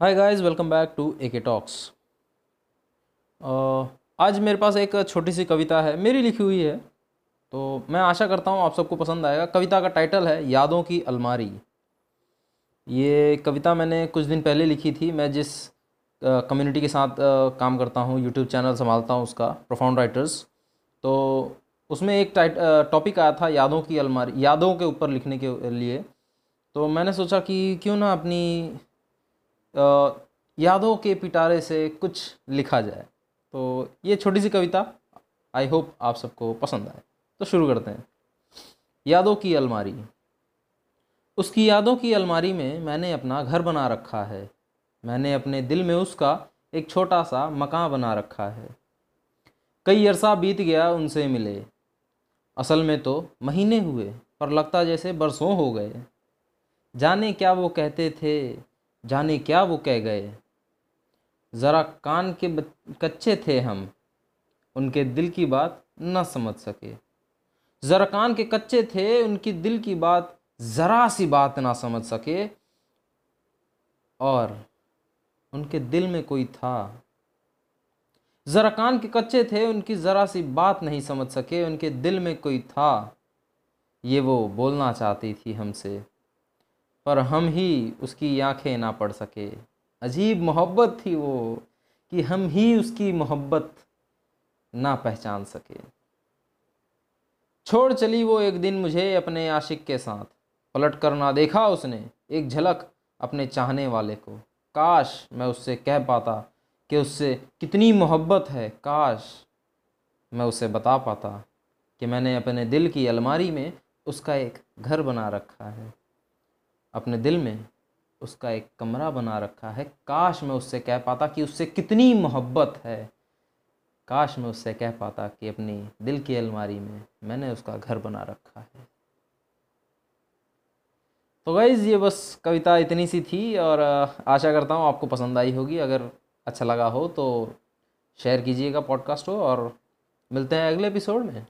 Hi guys welcome back to A K Talks आज मेरे पास एक छोटी सी कविता है, मेरी लिखी हुई है तो मैं आशा करता हूँ आप सबको पसंद आएगा। कविता का टाइटल है यादों की अलमारी। ये कविता मैंने कुछ दिन पहले लिखी थी, मैं जिस कम्युनिटी के साथ काम करता हूँ यूट्यूब चैनल संभालता हूँ उसका प्रोफाउंड राइटर्स तो उसमें एक टॉपिक आया था, यादों की अलमारी, यादों के ऊपर लिखने के लिए। तो मैंने सोचा कि क्यों ना अपनी यादों के पिटारे से कुछ लिखा जाए। तो ये छोटी सी कविता आई होप आप सबको पसंद आए। तो शुरू करते हैं। यादों की अलमारी। उसकी यादों की अलमारी में मैंने अपना घर बना रखा है। मैंने अपने दिल में उसका एक छोटा सा मकान बना रखा है। कई अरसा बीत गया उनसे मिले। असल में तो महीने हुए, पर लगता जैसे बरसों हो गए। जाने क्या वो कहते थे जाने क्या वो कह गए? ज़रा कान के कच्चे थे हम। उनके दिल की बात न समझ सके। ज़रा कान के कच्चे थे, उनकी दिल की बात ज़रा सी बात ना समझ सके। और उनके दिल में कोई था। ज़रा कान के कच्चे थे, उनकी ज़रा सी बात नहीं समझ सके। उनके दिल में कोई था। ये वो बोलना चाहती थी हमसे। पर हम ही उसकी आँखें ना पढ़ सके। अजीब मोहब्बत थी वो कि हम ही उसकी मोहब्बत ना पहचान सके। छोड़ चली वो एक दिन मुझे अपने आशिक के साथ। पलट कर ना देखा उसने एक झलक अपने चाहने वाले को। काश मैं उससे कह पाता कि उससे कितनी मोहब्बत है। काश मैं उसे बता पाता कि मैंने अपने दिल की अलमारी में उसका एक घर बना रखा है। अपने दिल में उसका एक कमरा बना रखा है। काश मैं उससे कह पाता कि उससे कितनी मोहब्बत है। काश मैं उससे कह पाता कि अपनी दिल की अलमारी में मैंने उसका घर बना रखा है। तो गाइज़ ये बस कविता इतनी सी थी और आशा करता हूँ आपको पसंद आई होगी। अगर अच्छा लगा हो तो शेयर कीजिएगा पॉडकास्ट हो और मिलते हैं अगले एपिसोड में।